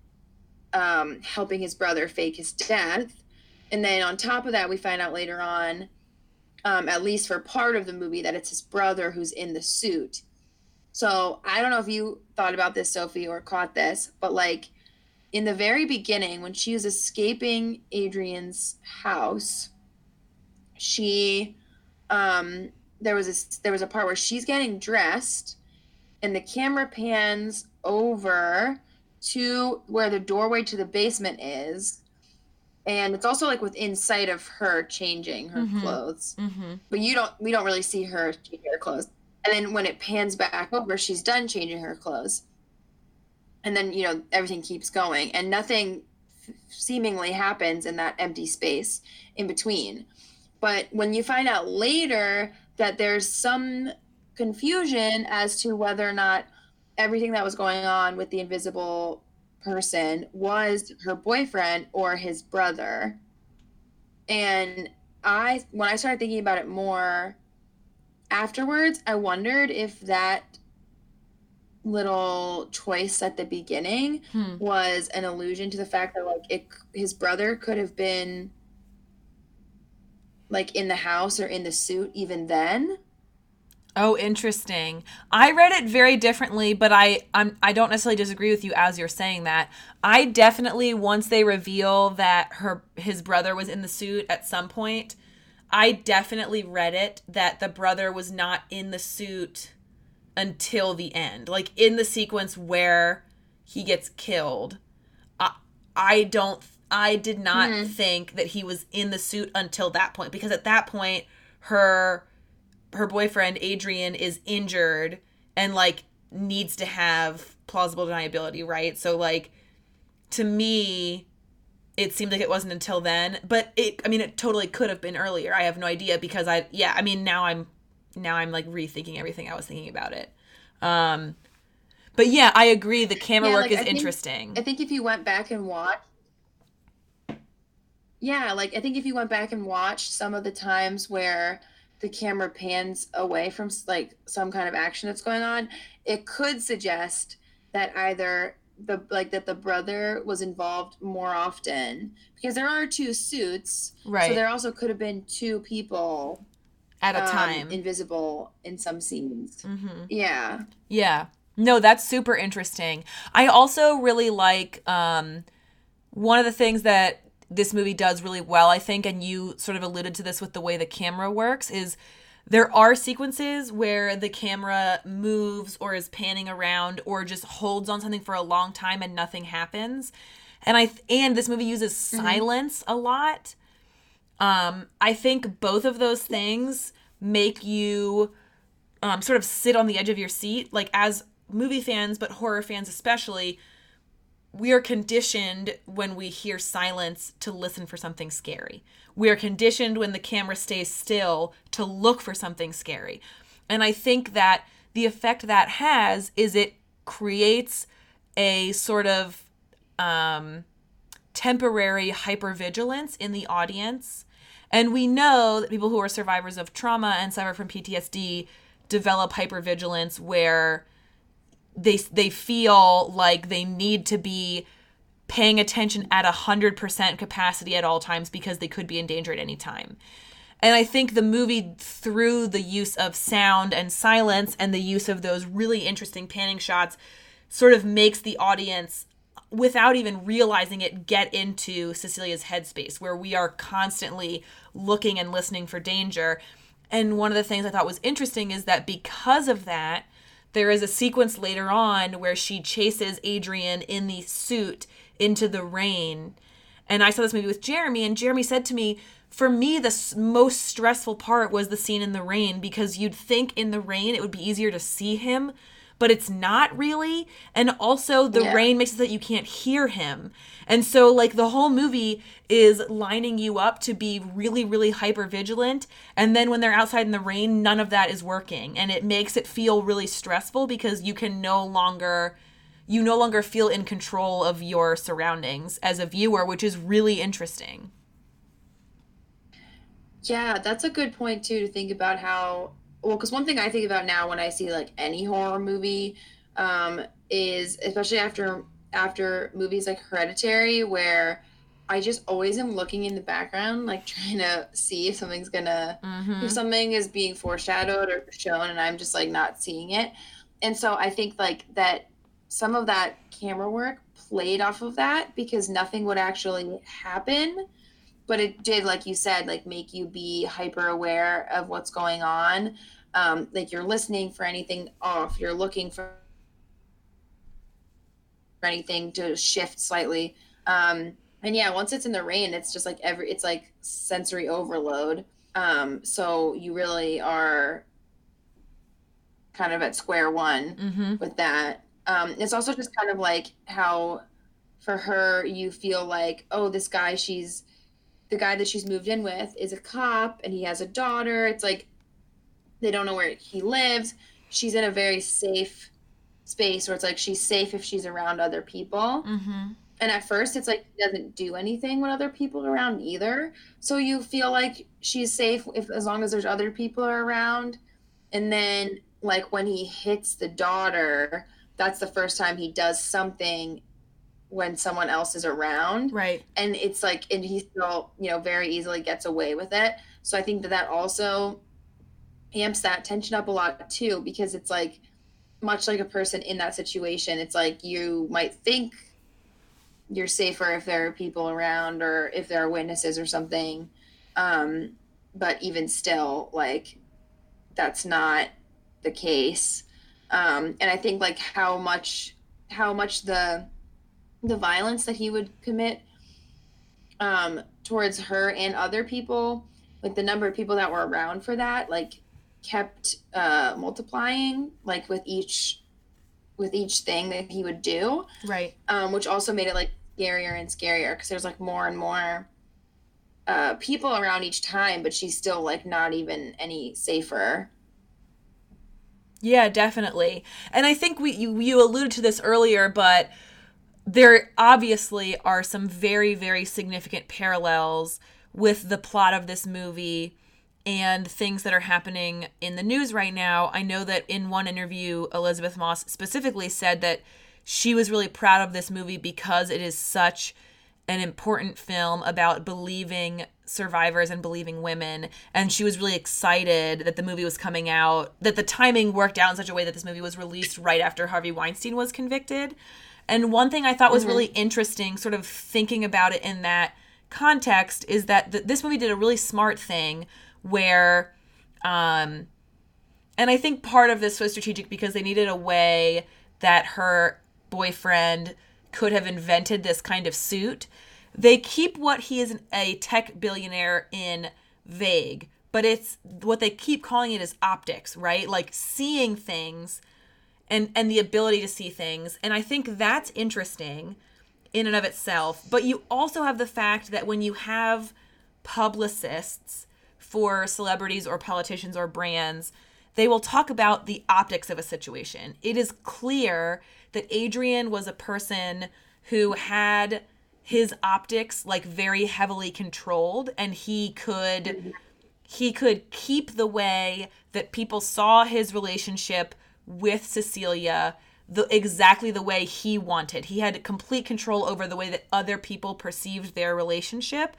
um, helping his brother fake his death. And then on top of that, we find out later on, um, at least for part of the movie, that it's his brother who's in the suit. So I don't know if you thought about this, Sophie, or caught this, but like in the very beginning, when she was escaping Adrian's house, she um there was a there was a part where she's getting dressed and the camera pans over to where the doorway to the basement is and it's also like within sight of her changing her Mhm. clothes. Mm-hmm. but you don't we don't really see her changing her clothes. And then when it pans back over she's done changing her clothes. And then you know everything keeps going. And nothing seemingly happens in that empty space in between. But when you find out later that there's some confusion as to whether or not everything that was going on with the invisible person was her boyfriend or his brother and i when i started thinking about it more afterwards i wondered if that little choice at the beginning Hmm. was an allusion to the fact that like it his brother could have been like in the house or in the suit even then Oh, interesting. I read it very differently, but I I'm, I don't necessarily disagree with you as you're saying that. I definitely once they reveal that her his brother was in the suit at some point, I definitely read it that the brother was not in the suit until the end. Like in the sequence where he gets killed. I I don't I did not Hmm. think that he was in the suit until that point because at that point her her boyfriend Adrian is injured and like needs to have plausible deniability, right? So like to me it seemed like it wasn't until then, but it I mean it totally could have been earlier. I have no idea because I yeah, I mean now I'm now I'm like rethinking everything I was thinking about it. Um but yeah, I agree the camera Yeah, work like, is I think- interesting. i think if you went back and watched yeah like i think if you went back and watched some of the times where the camera pans away from like some kind of action that's going on it could suggest that either the like that the brother was involved more often because there are two suits right. so there also could have been two people at a um, time. invisible in some scenes mhm. yeah Yeah. No, that's super interesting. I also really like um one of the things that this movie does really well, I think, and you sort of alluded to this with the way the camera works, is there are sequences where the camera moves or is panning around or just holds on something for a long time and nothing happens. And I th- and this movie uses silence a lot. Um, I think both of those things make you um, sort of sit on the edge of your seat. Like as movie fans, but horror fans especially, we are conditioned when we hear silence to listen for something scary. We are conditioned when the camera stays still to look for something scary. And I think that the effect that has is it creates a sort of um, temporary hypervigilance in the audience. And we know that people who are survivors of trauma and suffer from PTSD develop hypervigilance where they they feel like they need to be paying attention at a hundred percent capacity at all times because they could be in danger at any time. And I think the movie, through the use of sound and silence and the use of those really interesting panning shots, sort of makes the audience, without even realizing it, get into Cecilia's headspace, where we are constantly looking and listening for danger. And one of the things I thought was interesting is that because of that, there is a sequence later on where she chases Adrian in the suit into the rain. And I saw this movie with Jeremy, and Jeremy said to me, for me, the most stressful part was the scene in the rain because you'd think in the rain it would be easier to see him, but it's not really. And also, the Yeah. rain makes it so that you can't hear him. And so, like, the whole movie is lining you up to be really, really hyper vigilant. And then when they're outside in the rain, none of that is working. And it makes it feel really stressful because you can no longer. You no longer feel in control of your surroundings as a viewer, which is really interesting. Yeah, that's a good point too to think about how well because one thing I think about now when I see like any horror movie um, is especially after after movies like Hereditary where I just always am looking in the background like trying to see if something's gonna Mm-hmm. if something is being foreshadowed or shown and I'm just like not seeing it. And so I think like that some of that camera work played off of that because nothing would actually happen but it did like you said like make you be hyper aware of what's going on um, like you're listening for anything off you're looking for anything to shift slightly um, and yeah once it's in the rain it's just like every it's like sensory overload um, so you really are kind of at square one Mm-hmm. with that. Um, it's also just kind of like how for her you feel like, oh, this guy she's the guy that she's moved in with is a cop and he has a daughter. It's like they don't know where he lives. She's in a very safe space where it's like she's safe if she's around other people. Mm-hmm. And at first, it's like she doesn't do anything when other people are around either. So you feel like she's safe if as long as there's other people are around. And then, like when he hits the daughter, that's the first time he does something when someone else is around. Right. And it's like, and he still, you know, very easily gets away with it. So I think that that also amps that tension up a lot too, because it's like, much like a person in that situation, it's like you might think you're safer if there are people around or if there are witnesses or something. Um, but even still, like that's not the case. Um, and I think like how much how much the the violence that he would commit um, towards her and other people, like the number of people that were around for that, like kept uh, multiplying, like with each with each thing that he would do Right. um, which also made it like scarier and scarier because there's like more and more uh, people around each time, but she's still like not even any safer. Yeah, definitely. And I think we you, you alluded to this earlier, but there obviously are some very very significant parallels with the plot of this movie and things that are happening in the news right now. I know that in one interview Elisabeth Moss specifically said that she was really proud of this movie because it is such an important film about believing survivors and believing women and she was really excited that the movie was coming out that the timing worked out in such a way that this movie was released right after Harvey Weinstein was convicted and one thing I thought was really interesting sort of thinking about it in that context is that th- this movie did a really smart thing where um and I think part of this was strategic because they needed a way that her boyfriend could have invented this kind of suit. They keep what he is a tech billionaire in vague, but it's what they keep calling it is optics, right? Like seeing things and and the ability to see things. And I think that's interesting in and of itself. But you also have the fact that when you have publicists for celebrities or politicians or brands, they will talk about the optics of a situation. It is clear that Adrian was a person who had his optics like very heavily controlled and he could he could keep the way that people saw his relationship with Cecilia the exactly the way he wanted. He had complete control over the way that other people perceived their relationship.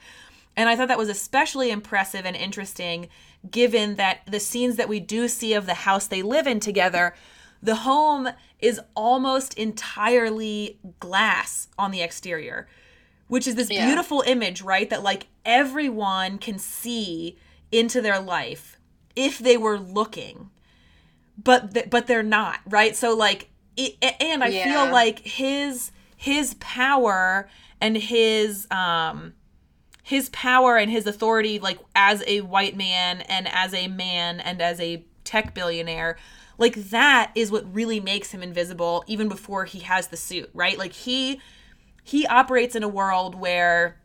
And I thought that was especially impressive and interesting given that the scenes that we do see of the house they live in together, the home is almost entirely glass on the exterior, which is this Yeah. beautiful image, right? That like everyone can see into their life if they were looking but th- but they're not right so like it, and i Yeah. feel like his his power and his um his power and his authority like as a white man and as a man and as a tech billionaire like that is what really makes him invisible even before he has the suit right like he he operates in a world where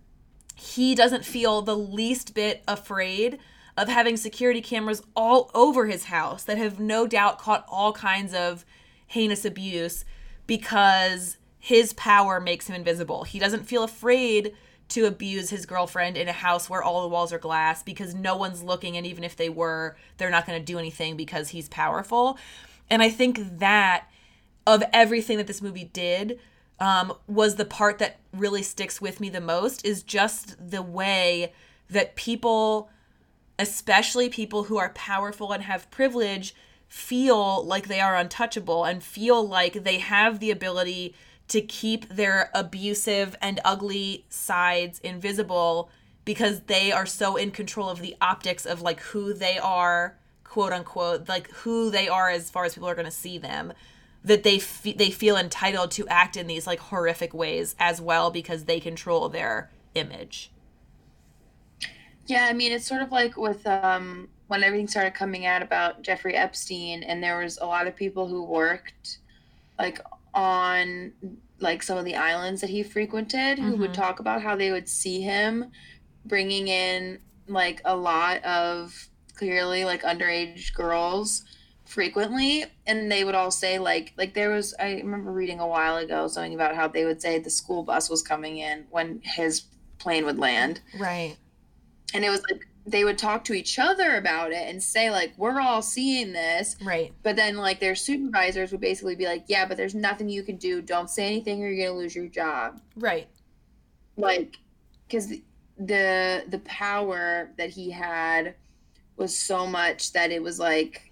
he doesn't feel the least bit afraid of having security cameras all over his house that have no doubt caught all kinds of heinous abuse because his power makes him invisible. He doesn't feel afraid to abuse his girlfriend in a house where all the walls are glass because no one's looking and even if they were, they're not going to do anything because he's powerful. And I think that of everything that this movie did um, was the part that really sticks with me the most is just the way that people especially people who are powerful and have privilege feel like they are untouchable and feel like they have the ability to keep their abusive and ugly sides invisible because they are so in control of the optics of like who they are quote unquote like who they are as far as people are going to see them that they they feel entitled to act in these like horrific ways as well because they control their image Yeah, I mean, it's sort of like with um, when everything started coming out about Jeffrey Epstein, and there was a lot of people who worked like on like some of the islands that he frequented who would Mhm. talk about how they would see him bringing in like a lot of clearly like underage girls frequently. And they would all say like like there was i remember reading a while ago something about how they would say the school bus was coming in when his plane would land. Right and it was like they would talk to each other about it and say like we're all seeing this. Right. But then like their supervisors would basically be like yeah but there's nothing you can do. Don't say anything or you're gonna lose your job. Right. Like because the, the the power that he had was so much that it was like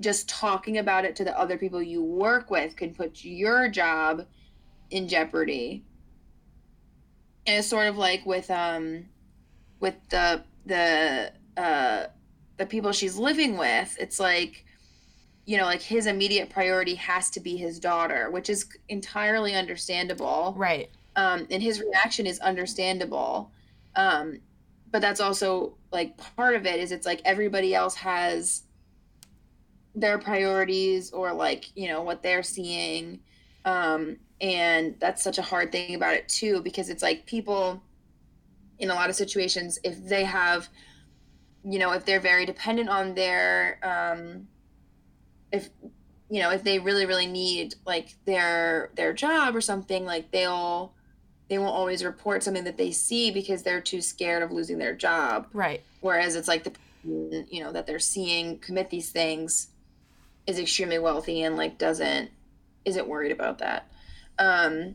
just talking about it to the other people you work with could put your job in jeopardy. And it's sort of like with um with the the uh the people she's living with it's like you know like his immediate priority has to be his daughter which is entirely understandable. Right. Um, and his reaction is understandable. Um, but that's also like part of it is it's like everybody else has their priorities or like you know what they're seeing. Um, and that's such a hard thing about it too because it's like people in a lot of situations if they have you know if they're very dependent on their um, if you know if they really really need like their their job or something like they'll they won't always report something that they see because they're too scared of losing their job. Right. Whereas it's like the you know that they're seeing commit these things is extremely wealthy and like doesn't isn't worried about that. Um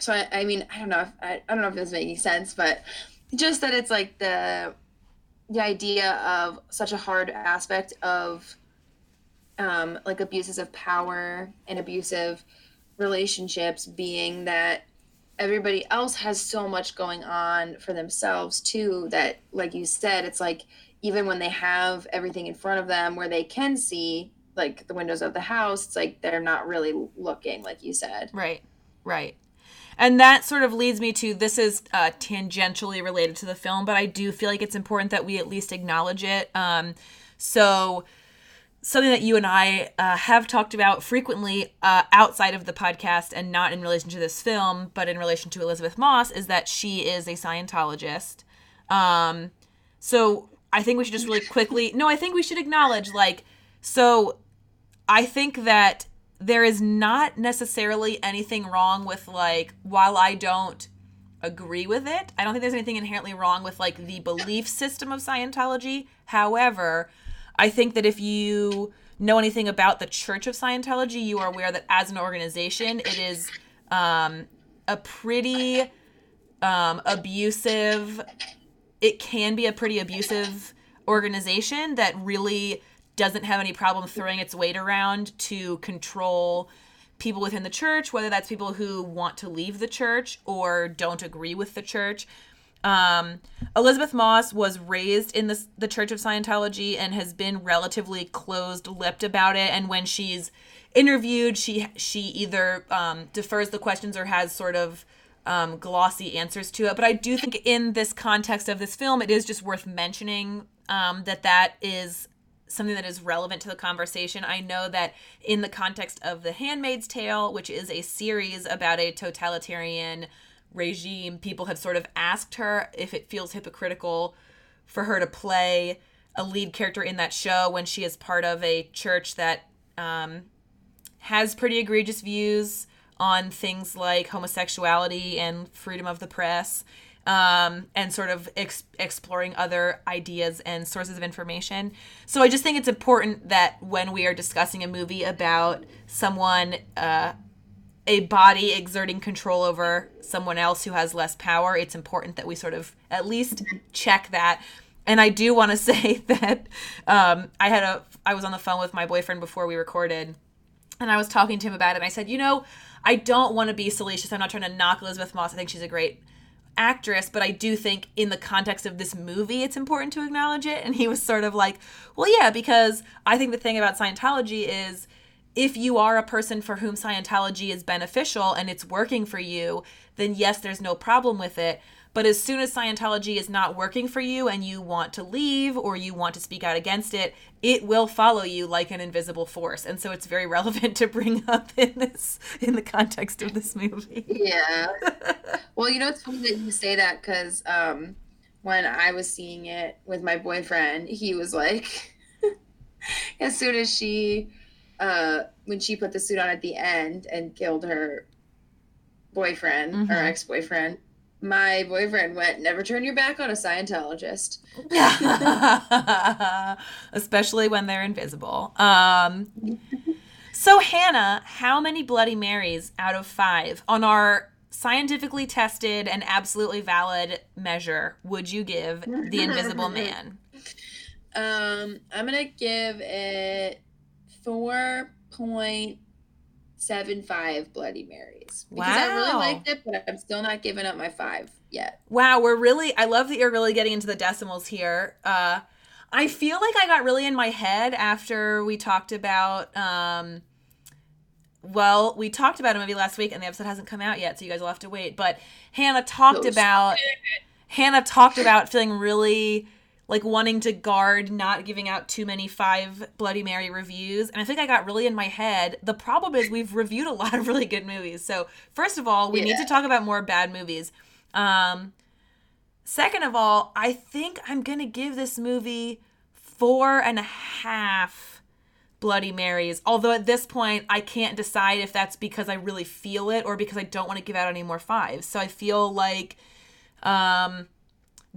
so i, I mean i don't know if I, I don't know if this is making sense but just that it's like the the idea of such a hard aspect of um like abuses of power and abusive relationships being that everybody else has so much going on for themselves too that like you said it's like even when they have everything in front of them where they can see like the windows of the house it's like they're not really looking like you said Right, right. And that sort of leads me to this is uh, tangentially related to the film, but I do feel like it's important that we at least acknowledge it. Um, so, something that you and I uh, have talked about frequently uh, outside of the podcast and not in relation to this film, but in relation to Elisabeth Moss, is that she is a Scientologist. Um, so, I think we should just really quickly. No, I think we should acknowledge, like, so I think that there is not necessarily anything wrong with like while I don't agree with it, I don't think there's anything inherently wrong with like the belief system of Scientology. However, I think that if you know anything about the Church of Scientology, you are aware that as an organization, it is um, a pretty um, abusive. It can be a pretty abusive organization that really doesn't have any problem throwing its weight around to control people within the church, whether that's people who want to leave the church or don't agree with the church. Um, Elisabeth Moss was raised in the, the Church of Scientology and has been relatively closed-lipped about it. And when she's interviewed, she she either um, defers the questions or has sort of um, glossy answers to it. But I do think in this context of this film, it is just worth mentioning um, that that is something that is relevant to the conversation. I know that in the context of The Handmaid's Tale, which is a series about a totalitarian regime, people have sort of asked her if it feels hypocritical for her to play a lead character in that show when she is part of a church that um, has pretty egregious views on things like homosexuality and freedom of the press um, and sort of ex- exploring other ideas and sources of information. So I just think it's important that when we are discussing a movie about someone, uh, a body exerting control over someone else who has less power, it's important that we sort of at least check that. And I do want to say that um, I had a I was on the phone with my boyfriend before we recorded, and I was talking to him about it. And I said, you know, I don't want to be salacious. I'm not trying to knock Elisabeth Moss. I think she's a great actress, but I do think in the context of this movie, it's important to acknowledge it. And he was sort of like, well, yeah, because I think the thing about Scientology is if you are a person for whom Scientology is beneficial and it's working for you, then yes, there's no problem with it. But as soon as Scientology is not working for you and you want to leave or you want to speak out against it, it will follow you like an invisible force. And so it's very relevant to bring up in this in the context of this movie. Yeah. well, you know it's funny that you say that because um, when I was seeing it with my boyfriend, he was like, as soon as she, uh, when she put the suit on at the end and killed her boyfriend, mm-hmm. her ex boyfriend, my boyfriend went, never turn your back on a Scientologist. Especially when they're invisible. Um, so, Hannah, how many Bloody Marys out of five on our scientifically tested and absolutely valid measure would you give The Invisible Man? Um, I'm going to give it 4.5 seven five Bloody Marys because wow. I really liked it, but I'm still not giving up my five yet. Wow, we're really. I love that you're really getting into the decimals here. Uh, I feel like I got really in my head after we talked about. Um, well, we talked about a movie last week, and the episode hasn't come out yet, so you guys will have to wait. But Hannah talked Those about. Hannah talked about feeling really like wanting to guard not giving out too many five Bloody Mary reviews. And I think I got really in my head. The problem is we've reviewed a lot of really good movies. So first of all, we yeah. need to talk about more bad movies. Um, second of all, I think I'm gonna give this movie four and a half Bloody Marys. Although at this point, I can't decide if that's because I really feel it or because I don't want to give out any more fives. So I feel like um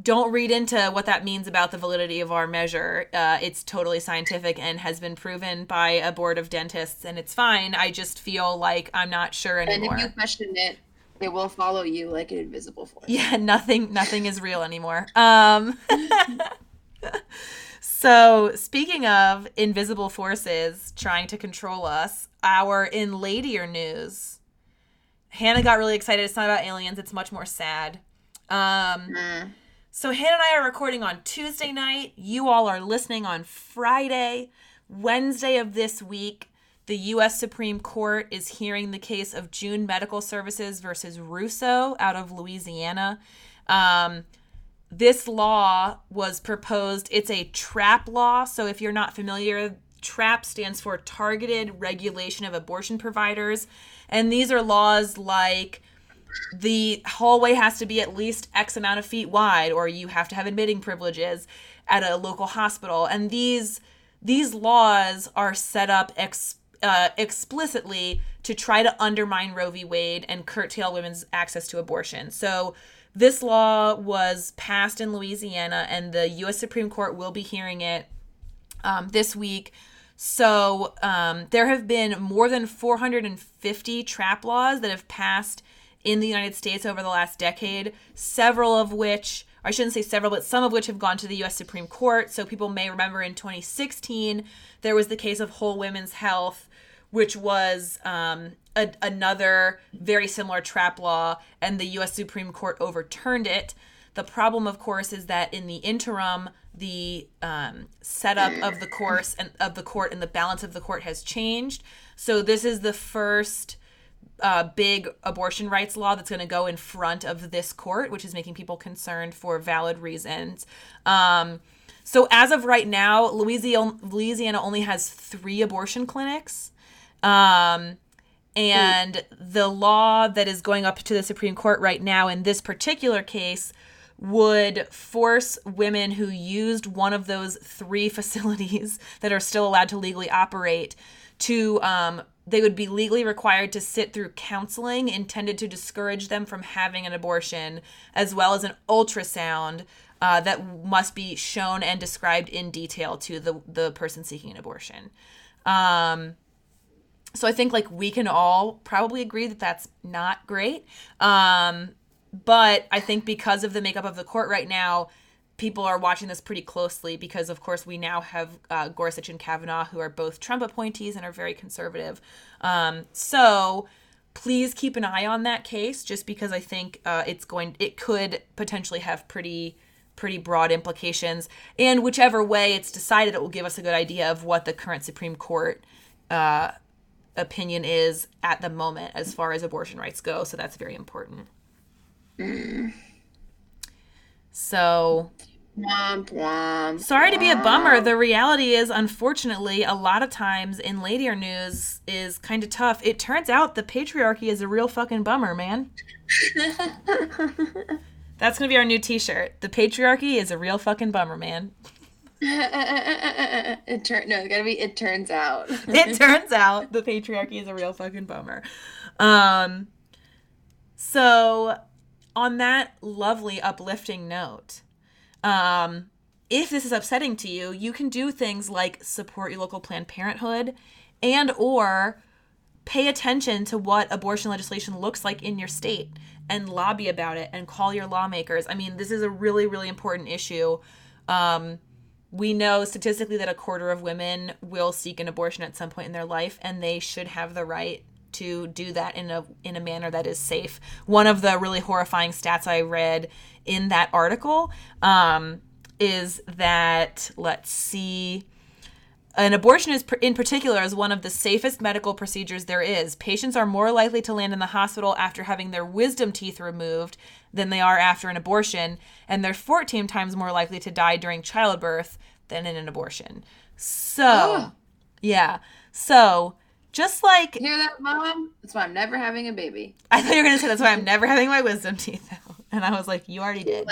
don't read into what that means about the validity of our measure. Uh, it's totally scientific and has been proven by a board of dentists, and it's fine. I just feel like I'm not sure anymore. And if you question it, it will follow you like an invisible force. Yeah, nothing, nothing is real anymore. Um, so speaking of invisible forces trying to control us, our in ladier news, Hannah got really excited. It's not about aliens. It's much more sad. Um, mm so Hannah and I are recording on Tuesday night. You all are listening on Friday. Wednesday of this week, the U.S. Supreme Court is hearing the case of June Medical Services versus Russo out of Louisiana. Um, this law was proposed, it's a TRAP law. So if you're not familiar, TRAP stands for Targeted Regulation of Abortion Providers. And these are laws like the hallway has to be at least X amount of feet wide, or you have to have admitting privileges at a local hospital. And these these laws are set up ex, uh, explicitly to try to undermine Roe v. Wade and curtail women's access to abortion. So this law was passed in Louisiana, and the U.S. Supreme Court will be hearing it um, this week. So um, there have been more than 450 trap laws that have passed in the United States over the last decade, several of which, I shouldn't say several, but some of which have gone to the US Supreme Court. So people may remember in 2016, there was the case of Whole Women's Health, which was um, a, another very similar trap law, and the US Supreme Court overturned it. The problem, of course, is that in the interim, the um, setup of the course and of the court and the balance of the court has changed. So this is the first uh, big abortion rights law that's going to go in front of this court, which is making people concerned for valid reasons. Um, so as of right now, Louisiana, Louisiana only has three abortion clinics. Um, and the law that is going up to the Supreme Court right now in this particular case would force women who used one of those three facilities that are still allowed to legally operate to um, they would be legally required to sit through counseling intended to discourage them from having an abortion as well as an ultrasound uh, that must be shown and described in detail to the, the person seeking an abortion. Um, so i think like we can all probably agree that that's not great. Um, but I think because of the makeup of the court right now, people are watching this pretty closely because, of course, we now have uh, Gorsuch and Kavanaugh, who are both Trump appointees and are very conservative. Um, so please keep an eye on that case, just because I think uh, it's going, it could potentially have pretty pretty broad implications. And whichever way it's decided it will give us a good idea of what the current supreme court uh, opinion is at the moment as far as abortion rights go. So that's very important so. Sorry to be a bummer. The reality is, unfortunately, a lot of times in ladier news is kind of tough. It turns out the patriarchy is a real fucking bummer, man. That's gonna be our new T-shirt. The patriarchy is a real fucking bummer, man. it turn no, it's gotta be. It turns out. it turns out the patriarchy is a real fucking bummer. Um, so on that lovely uplifting note, um, if this is upsetting to you, you can do things like support your local Planned Parenthood and or pay attention to what abortion legislation looks like in your state and lobby about it and call your lawmakers. I mean, this is a really, really important issue. Um, we know statistically that a quarter of women will seek an abortion at some point in their life, and they should have the right to do that in a in a manner that is safe. One of the really horrifying stats I read in that article um, is that let's see. An abortion is in particular is one of the safest medical procedures there is. Patients are more likely to land in the hospital after having their wisdom teeth removed than they are after an abortion, and they're 14 times more likely to die during childbirth than in an abortion. So, oh. yeah. So, just like hear that, mom? That's why I'm never having a baby. I thought you were gonna say that's why I'm never having my wisdom teeth out, and I was like, you already did,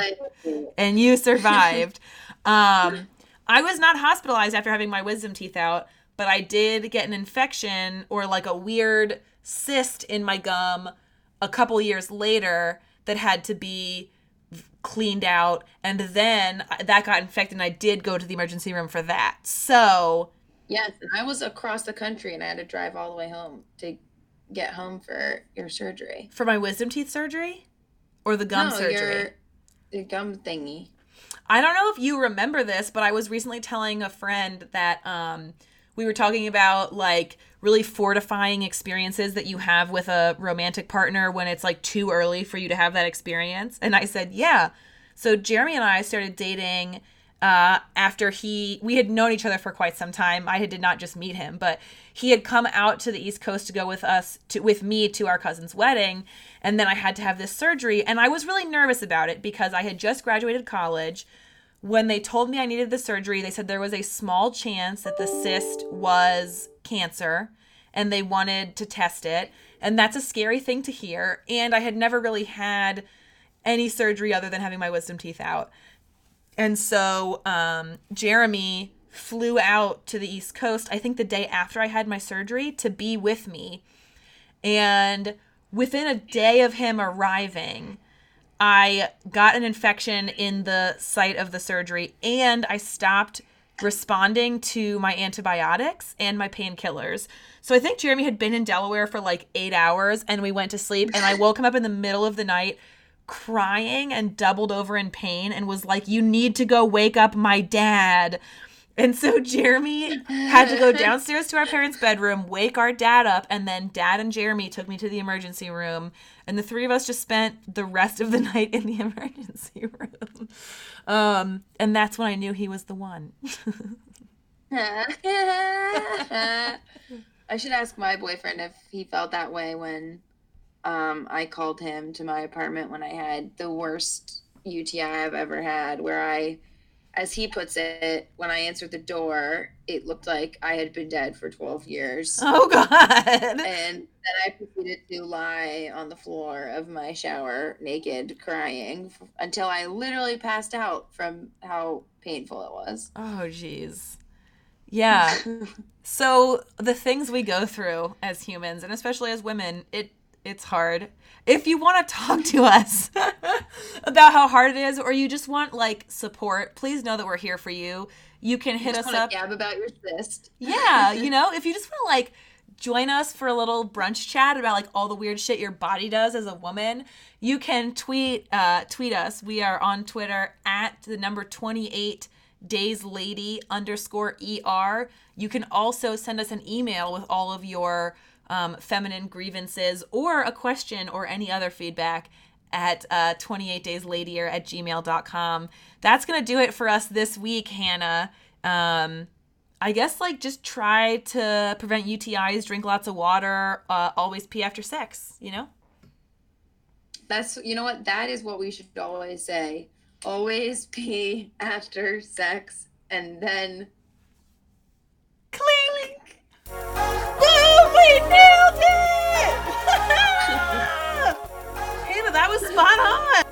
and you survived. um, I was not hospitalized after having my wisdom teeth out, but I did get an infection or like a weird cyst in my gum a couple years later that had to be cleaned out, and then that got infected, and I did go to the emergency room for that. So Yes, and I was across the country and I had to drive all the way home to get home for your surgery. For my wisdom teeth surgery? Or the gum no, surgery? Your, your gum thingy. I don't know if you remember this, but I was recently telling a friend that um, we were talking about like really fortifying experiences that you have with a romantic partner when it's like too early for you to have that experience. And I said, yeah. So Jeremy and I started dating uh, after he we had known each other for quite some time. I did not just meet him, but he had come out to the East Coast to go with us to with me to our cousin's wedding, and then I had to have this surgery, and I was really nervous about it because I had just graduated college. When they told me I needed the surgery, they said there was a small chance that the cyst was cancer and they wanted to test it. And that's a scary thing to hear. And I had never really had any surgery other than having my wisdom teeth out. And so um, Jeremy flew out to the East Coast, I think the day after I had my surgery, to be with me. And within a day of him arriving, I got an infection in the site of the surgery and I stopped responding to my antibiotics and my painkillers. So I think Jeremy had been in Delaware for like eight hours and we went to sleep. And I woke him up in the middle of the night crying and doubled over in pain and was like, You need to go wake up my dad. And so Jeremy had to go downstairs to our parents' bedroom, wake our dad up, and then dad and Jeremy took me to the emergency room. And the three of us just spent the rest of the night in the emergency room. Um, and that's when I knew he was the one. I should ask my boyfriend if he felt that way when um, I called him to my apartment when I had the worst UTI I've ever had, where I as he puts it, when I answered the door, it looked like I had been dead for 12 years. Oh, God. And then I proceeded to lie on the floor of my shower naked, crying until I literally passed out from how painful it was. Oh, jeez. Yeah. so the things we go through as humans, and especially as women, it it's hard. If you want to talk to us about how hard it is, or you just want like support, please know that we're here for you. You can hit you us up. Gab about your cyst. yeah, you know, if you just want to like join us for a little brunch chat about like all the weird shit your body does as a woman, you can tweet uh, tweet us. We are on Twitter at the number twenty eight days lady underscore er. You can also send us an email with all of your um, feminine grievances or a question or any other feedback at uh, 28 days later at gmail.com. That's going to do it for us this week, Hannah. Um, I guess like just try to prevent UTIs, drink lots of water, uh, always pee after sex, you know? That's, you know what? That is what we should always say. Always pee after sex and then. Clink! We nailed it! Hannah, that was spot on.